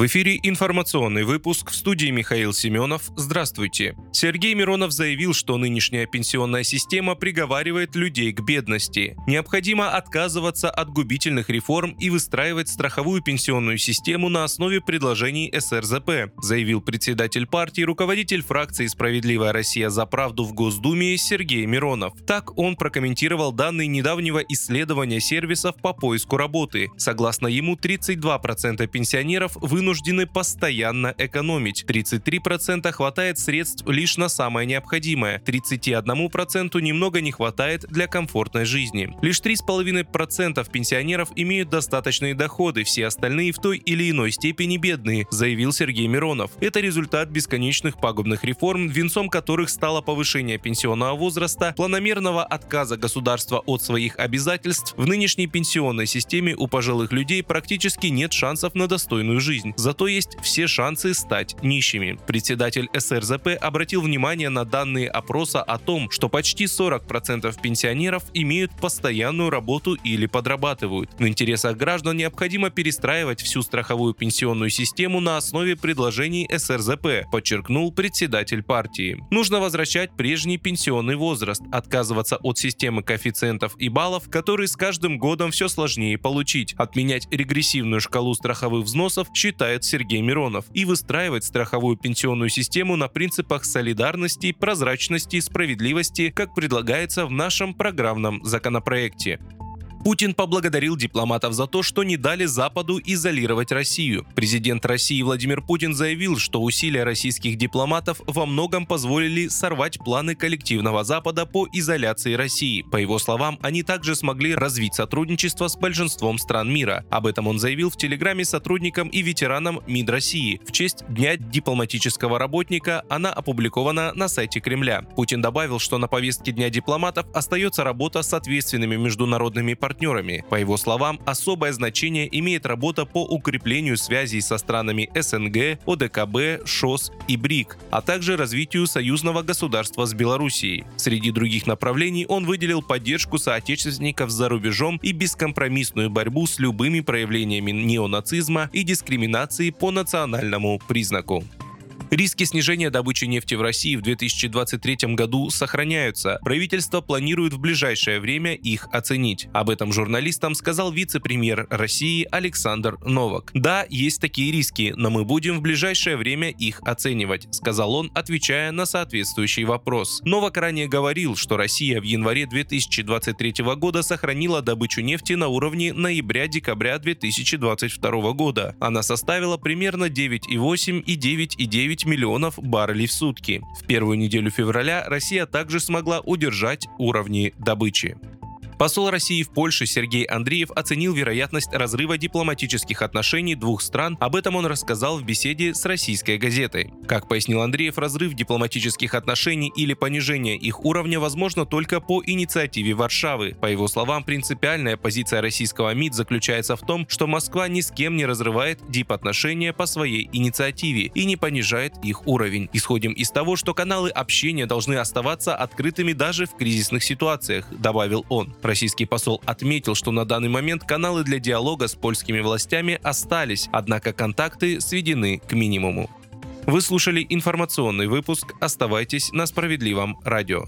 В эфире информационный выпуск в студии Михаил Семенов. Здравствуйте. Сергей Миронов заявил, что нынешняя пенсионная система приговаривает людей к бедности. Необходимо отказываться от губительных реформ и выстраивать страховую пенсионную систему на основе предложений СРЗП, заявил председатель партии, руководитель фракции «Справедливая Россия за правду» в Госдуме Сергей Миронов. Так он прокомментировал данные недавнего исследования сервисов по поиску работы. Согласно ему, 32% пенсионеров вы вынуждены постоянно экономить. 33% хватает средств лишь на самое необходимое, 31% немного не хватает для комфортной жизни. Лишь 3,5% пенсионеров имеют достаточные доходы, все остальные в той или иной степени бедные, заявил Сергей Миронов. Это результат бесконечных пагубных реформ, венцом которых стало повышение пенсионного возраста, планомерного отказа государства от своих обязательств. В нынешней пенсионной системе у пожилых людей практически нет шансов на достойную жизнь зато есть все шансы стать нищими. Председатель СРЗП обратил внимание на данные опроса о том, что почти 40% пенсионеров имеют постоянную работу или подрабатывают. В интересах граждан необходимо перестраивать всю страховую пенсионную систему на основе предложений СРЗП, подчеркнул председатель партии. Нужно возвращать прежний пенсионный возраст, отказываться от системы коэффициентов и баллов, которые с каждым годом все сложнее получить, отменять регрессивную шкалу страховых взносов, считать считает Сергей Миронов, и выстраивать страховую пенсионную систему на принципах солидарности, прозрачности и справедливости, как предлагается в нашем программном законопроекте. Путин поблагодарил дипломатов за то, что не дали Западу изолировать Россию. Президент России Владимир Путин заявил, что усилия российских дипломатов во многом позволили сорвать планы коллективного Запада по изоляции России. По его словам, они также смогли развить сотрудничество с большинством стран мира. Об этом он заявил в телеграме сотрудникам и ветеранам МИД России. В честь Дня дипломатического работника она опубликована на сайте Кремля. Путин добавил, что на повестке Дня дипломатов остается работа с ответственными международными партнерами партнерами. По его словам, особое значение имеет работа по укреплению связей со странами СНГ, ОДКБ, ШОС и БРИК, а также развитию союзного государства с Белоруссией. Среди других направлений он выделил поддержку соотечественников за рубежом и бескомпромиссную борьбу с любыми проявлениями неонацизма и дискриминации по национальному признаку. Риски снижения добычи нефти в России в 2023 году сохраняются. Правительство планирует в ближайшее время их оценить. Об этом журналистам сказал вице-премьер России Александр Новак. Да, есть такие риски, но мы будем в ближайшее время их оценивать, сказал он, отвечая на соответствующий вопрос. Новак ранее говорил, что Россия в январе 2023 года сохранила добычу нефти на уровне ноября-декабря 2022 года. Она составила примерно 9,8 и 9,9 9 миллионов баррелей в сутки. В первую неделю февраля Россия также смогла удержать уровни добычи. Посол России в Польше Сергей Андреев оценил вероятность разрыва дипломатических отношений двух стран. Об этом он рассказал в беседе с российской газетой. Как пояснил Андреев, разрыв дипломатических отношений или понижение их уровня возможно только по инициативе Варшавы. По его словам, принципиальная позиция российского МИД заключается в том, что Москва ни с кем не разрывает дип-отношения по своей инициативе и не понижает их уровень. Исходим из того, что каналы общения должны оставаться открытыми даже в кризисных ситуациях, добавил он. Российский посол отметил, что на данный момент каналы для диалога с польскими властями остались, однако контакты сведены к минимуму. Вы слушали информационный выпуск. Оставайтесь на справедливом радио.